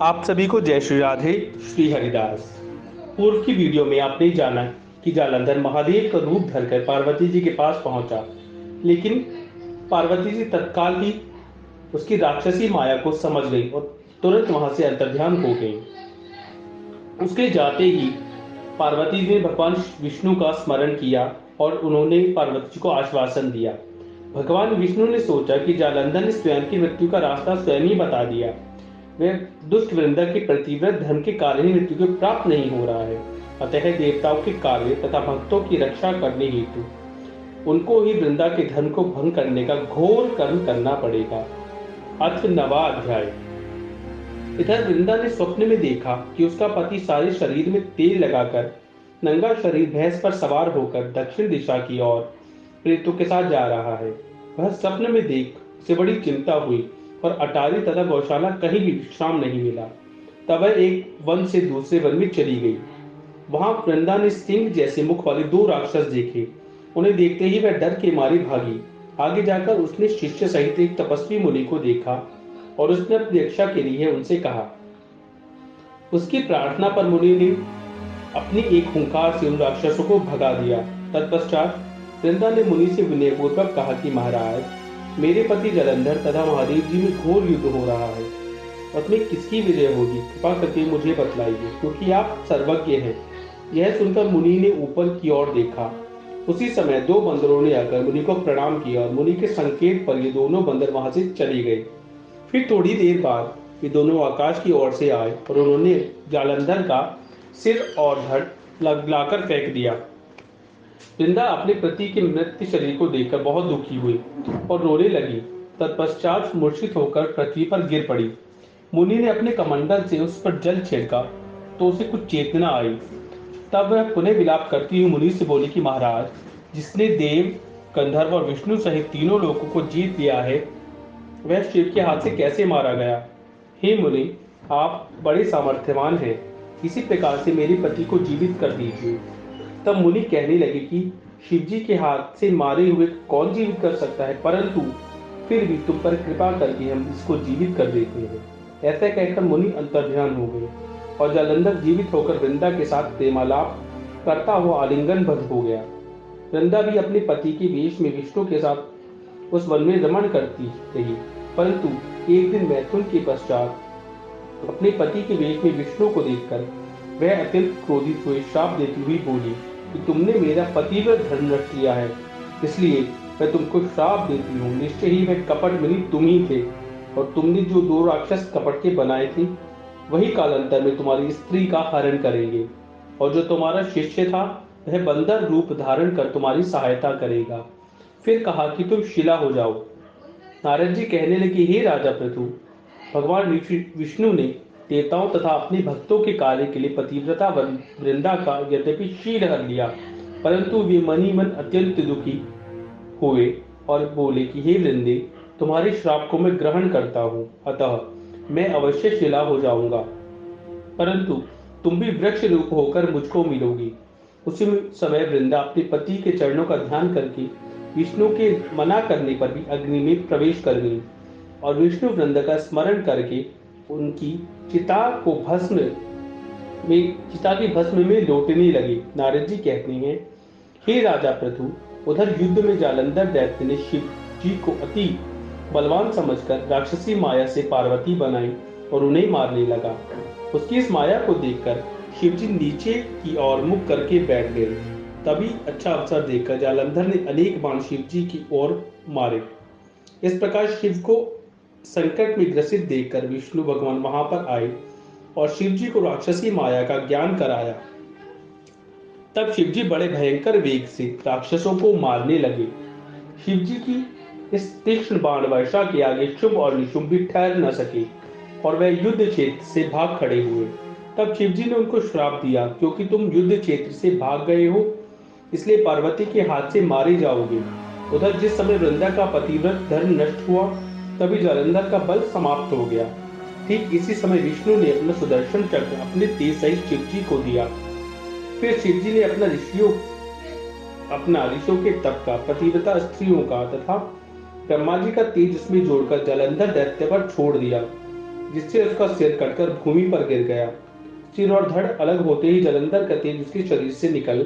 आप सभी को जय श्री राधे, श्री हरिदास। पूर्व की वीडियो में आपने जाना कि जालंधर महादेव का रूप धरकर पार्वती जी के पास पहुँचा। लेकिन पार्वती जी तत्काल ही उसकी राक्षसी माया को समझ गई और तुरंत वहाँ से अंतर्ध्यान हो गई। उसके जाते ही पार्वती जी ने भगवान विष्णु का स्मरण किया और उन्होंने पार्वती जी को आश्वासन दिया। भगवान विष्णु ने सोचा कि जालंधर ने स्वयं की मृत्यु का रास्ता स्वयं ही बता दिया। वह दुष्ट वृंदा के प्रतिव्रत धर्म के कारण ही मृत्यु को प्राप्त नहीं हो रहा है। अतः देवताओं के कार्य तथा भक्तों की रक्षा करने हेतु उनको ही वृंदा के धर्म को भंग करने का घोर कर्म करना पड़ेगा। अथ नवा अध्याय। इधर वृंदा ने स्वप्न में देखा कि उसका पति सारे शरीर में तेल लगाकर, नंगा शरीर भैंस पर सवार होकर दक्षिण दिशा की ओर प्रेतों के साथ जा रहा है। वह स्वप्न में देख उसे बड़ी चिंता हुई और अटारी तथा गौशाला कहीं भी विश्राम नहीं मिला। तब वह एक वन से दूसरे वन में चली गई। वहाँ वृंदा ने सिंह जैसे मुख वाले दो राक्षस देखे। उन्हें देखते ही वह डर के मारी भागी। आगे जाकर उसने शिष्य सहित एक तपस्वी मुनि को देखा और उसने अपनी रक्षा के लिए उनसे कहा, उसकी प्रार्थना पर मुनि ने अपनी एक हुंकार से उन राक्षसों को भगा दिया। तत्पश्चात वृंदा ने मुनि से विनयपूर्वक कहा कि, महाराज मेरे पति जलंधर तथा महादेव जी में घोर युद्ध हो रहा है। उसमें किसकी विजय होगी? कृपा करके मुझे बतलाइए, क्योंकि आप सर्वज्ञ हैं। यह सुनकर मुनि ने ऊपर की ओर देखा। उसी समय दो बंदरों ने आकर मुनि को प्रणाम किया और मुनि के संकेत पर ये दोनों बंदर वहाँ से चले गए। फिर थोड़ी देर बाद ये दोनों आकाश की ओर से आए और उन्होंने जालंधर का सिर और धड़ लाकर फेंक दिया। वृंदा अपने पति के मृत्यु शरीर को देखकर बहुत दुखी हुई और रोने लगी। तत्पश्चात मूर्छित होकर पृथ्वी पर गिर पड़ी। मुनि ने अपने कमंडल से उस पर जल छिड़का तो उसे कुछ चेतना आई। तब वह पुनः विलाप करती हुई मुनि से बोली कि महाराज, जिसने देव, गंधर्व और विष्णु सहित तीनों लोगों को जीत लिया है, वह शिव के हाथ से कैसे मारा गया? हे मुनि, आप बड़े सामर्थ्यवान हैं। इसी प्रकार से मेरे पति को जीवित कर दीजिए। तब मुनि कहने लगे कि शिव जी के हाथ से मारे हुए कौन जीवित कर सकता है? परंतु फिर भी तुम पर कृपा करके हम इसको जीवित कर देते हैं। ऐसा कहकर मुनि अंतर्ध्यान हो गए और जलंधर जीवित होकर वृंदा के साथ प्रेमालाप करता हुआ आलिंगन बंद हो गया। वृंदा भी अपने पति के वेश में विष्णु के साथ उस वन में रमन करती रही। परंतु एक दिन मैथुन के पश्चात अपने पति के वेश में विष्णु को देखकर वह अत्यंत क्रोधित हुए श्राप देती हुई बोली कि तुमने मेरा पतिव्रत धर्म रख लिया है। इसलिए मैं तुमको श्राप देती हूँ। निश्चय ही वह कपट मिली तुम ही थे और तुमने जो दो राक्षस कपट के बनाए थे, वही कालांतर में तुम्हारी स्त्री का हरण करेंगे और जो तुम्हारा शिष्य था, वह बंदर रूप धारण कर तुम्हारी सहायता करेगा। फिर कहा कि तुम शिला हो जाओ। नारद जी कहने लगे, हे राजा पृथु, भगवान विष्णु ने देवताओं तथा अपने भक्तों के कार्य के लिए पतिव्रता वृंदा का यद्यपि शील हर लिया। परंतु वे मनी मन अत्यंत दुखी हुए और बोले कि, हे वृंदे, तुम्हारे श्राप को मैं ग्रहण करता हूँ। अतः मैं अवश्य शिला हो जाऊँगा। परंतु तुम भी वृक्ष रूप होकर मुझको मिलोगी। उसी समय वृंदा अपने पति के चरणों का ध्यान करके विष्णु के मना करने पर भी अग्नि में प्रवेश कर गई और विष्णु वृंदा का स्मरण करके उनकी चिता को भस्म में, चिता की भस्म में लौटने लगी। नारद जी कहते हैं, हे राजा प्रथु उधर युद्ध में जालंधर दैत्य ने शिव जी को अति बलवान समझकर राक्षसी माया से पार्वती बनाई और उन्हें मारने लगा। उसकी इस माया को देखकर शिवजी नीचे की ओर मुख करके बैठ गए। तभी अच्छा अवसर देखकर जालंधर ने अनेक बाण शिव जी की ओर मारे। इस प्रकार शिव को संकट में ग्रसित देखकर विष्णु भगवान वहाँ पर आए और शिवजी को राक्षसी माया का ज्ञान कराया। तब शिव जी बड़े भयंकर वेग से राक्षसों को मारने लगे। शिव जी की इस तीक्ष्ण बाण वर्षा के आगे शुभ और निशुभ भी ठहर न सके और वह युद्ध क्षेत्र से भाग खड़े हुए। तब शिवजी ने उनको श्राप दिया, क्योंकि तुम युद्ध क्षेत्र से भाग गए हो, इसलिए पार्वती के हाथ से मारे जाओगे। उधर जिस समय वृंदा का पतिव्रत धर्म नष्ट हुआ तभी जालंधर का बल समाप्त हो गया। ठीक इसी समय विष्णु ने अपना सुदर्शन चक्र अपने तेज सहित शिव जी को दिया। फिर शिव जी ने अपना ऋषियों अपना ऋषियों के तप का, पतिव्रता स्त्रियों का तथा ब्रह्मा जी का तेज इसमें जोड़कर जलंधर दैत्य पर छोड़ दिया, जिससे उसका सिर कटकर भूमि पर गिर गया। सिर और धड़ अलग होते ही जलंधर का तेज उसके शरीर से निकल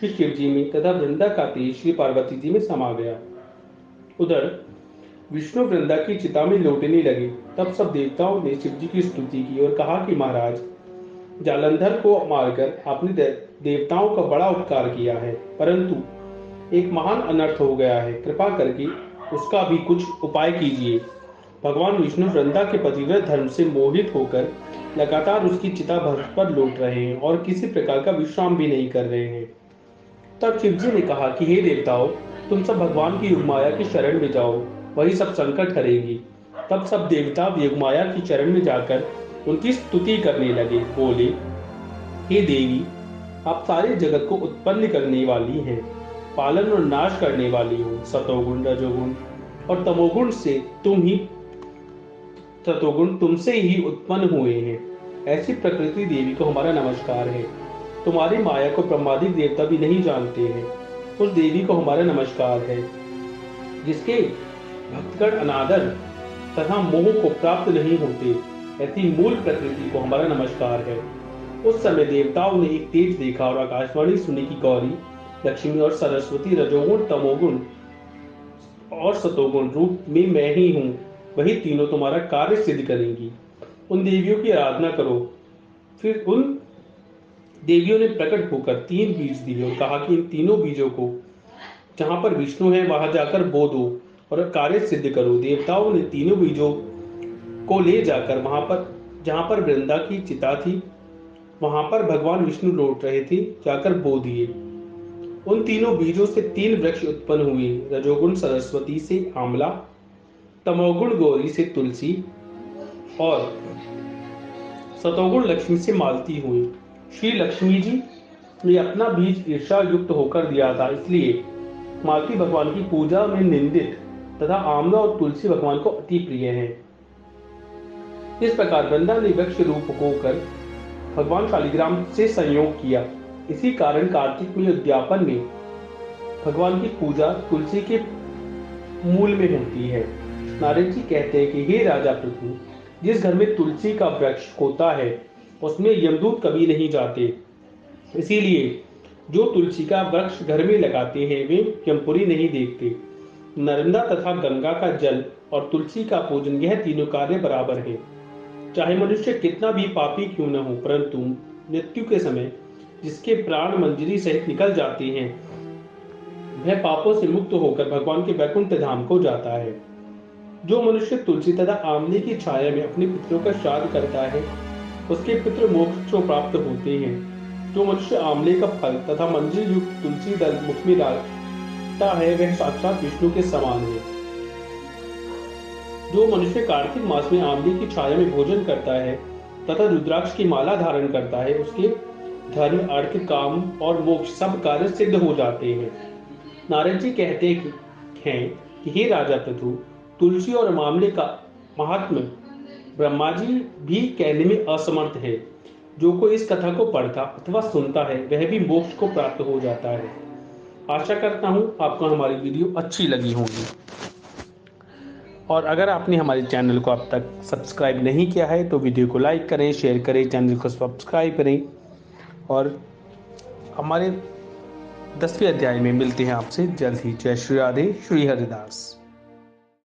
श्री शिव जी में तथा वृंदा का तेज श्री पार्वती जी में समा गया। उधर विष्णु वृंदा की चिता में लौटने लगे। तब सब देवताओं ने शिव जी की स्तुति की और कहा कि महाराज, जालंधर को मारकर आपने देवताओं का बड़ा उपकार किया है, परंतु एक महान अनर्थ हो गया है। कृपा करके उसका भी कुछ उपाय कीजिए। भगवान विष्णु वृंदा के पतिव्रत धर्म से मोहित होकर लगातार उसकी चिता भर पर लौट रहे हैं और किसी प्रकार का विश्राम भी नहीं कर रहे हैं। तब शिवजी ने कहा कि, हे देवताओं, तुम सब भगवान की युगमाया की शरण में जाओ। वही सब संकट हरेगी। तब सब देवता युगमाया की चरण में जाकर उनकी स्तुति करने लगे, बोले, हे देवी, आप सारे जगत को उत्पन्न करने वाली हैं, पालन और नाश करने वाली हो, सतोगुण, रजोगुण और तमोगुण से तुम ही सतोगुण तुमसे ही उत्पन्न हुए हैं। ऐसी प्रकृति देवी को हमारा नमस्कार है। तुम्हारी माया को ब्रह्मादिक देवता भी नहीं जानते हैं। उस देवी को हमारा नमस्कार है, जिसके भक्तगण अनादर तथा मोह को प्राप्त नहीं होते, ऐसी मूल प्रकृति को हमारा नमस्कार है। उस समय देवताओं ने एक तेज देखा और आकाशवाणी सुनी की गौरी, लक्ष्मी और सरस्वती रजोगुण, तमोगुण और सतोगुण रूप में मैं ही हूँ, वही तीनों तुम्हारा कार्य सिद्ध करेंगी। उन देवियों की आराधना करो। फिर उन देवियों ने प्रकट होकर तीन बीज दिए और कहा कि इन तीनों बीजों को जहाँ पर विष्णु है, वहाँ जाकर बो दो। और कार्य सिद्ध करो। देवताओं ने तीनों बीजों को ले जाकर वहाँ पर जहाँ पर वृंदा की चिता थी, वहाँ पर भगवान विष्णु लौट रहे थे, जाकर बो दिए। उन तीनों बीजों से तीन वृक्ष उत्पन्न हुए। रजोगुण सरस्वती से आमला तमोगुण गौरी से तुलसी और सतोगुण लक्ष्मी से मालती हुई। श्री लक्ष्मी जी ने अपना बीज ईर्षा युक्त होकर दिया था, इसलिए मालती भगवान की पूजा में निंदित तथा आमला और तुलसी भगवान को अति प्रिय है। इस प्रकार वृंदा ने वृक्ष रूप होकर भगवान शालिग्राम से संयोग किया। इसी कारण कार्तिक में उद्यापन में भगवान की पूजा तुलसी के मूल में होती है। नारद जी कहते हैं कि, हे राजा पृथ्वी जिस घर में तुलसी का वृक्ष होता है, उसमें यमदूत कभी नहीं जाते। इसीलिए जो तुलसी का वृक्ष घर में लगाते हैं, वे यमपुरी नहीं देखते। नर्मदा तथा गंगा का जल और तुलसी का पूजन, यह तीनों कार्य बराबर है। चाहे मनुष्य कितना भी पापी क्यों न हो, परंतु मृत्यु के समय जिसके प्राण मंजरी सहित निकल जाते हैं, वह पापों से मुक्त होकर भगवान के वैकुंठ धाम को जाता है। जो मनुष्य तुलसी तथा आमले की छाया में अपने पितरों का श्राद्ध करता है, उसके पितृ मोक्ष प्राप्त होते हैं। जो मनुष्य आमले का फल तथा मंजिल युक्त तुलसी दल मुख में डालता है, वह साक्षात विष्णु के समान है। जो मनुष्य कार्तिक मास में आमले की छाया में भोजन करता है, तथा रुद्राक्ष की माला धारण करता है, उसके धर्म, अर्थ, काम और मोक्ष सब कार्य सिद्ध हो जाते हैं। नारद जी कहते हैं कि हे राजा प्रभु तुलसी और मामले का महात्म ब्रह्मा जी भी कहने में असमर्थ है। जो कोई इस कथा को पढ़ता अथवा सुनता है, वह भी मोक्ष को प्राप्त हो जाता है। आशा करता हूँ आपको हमारी वीडियो अच्छी लगी होगी। और अगर आपने हमारे चैनल को अब तक सब्सक्राइब नहीं किया है तो वीडियो को लाइक करें, शेयर करें, चैनल को सब्सक्राइब करें। और हमारे दसवें अध्याय में मिलते हैं आपसे। जल्द ही जय श्री राधे, श्री हरिदास।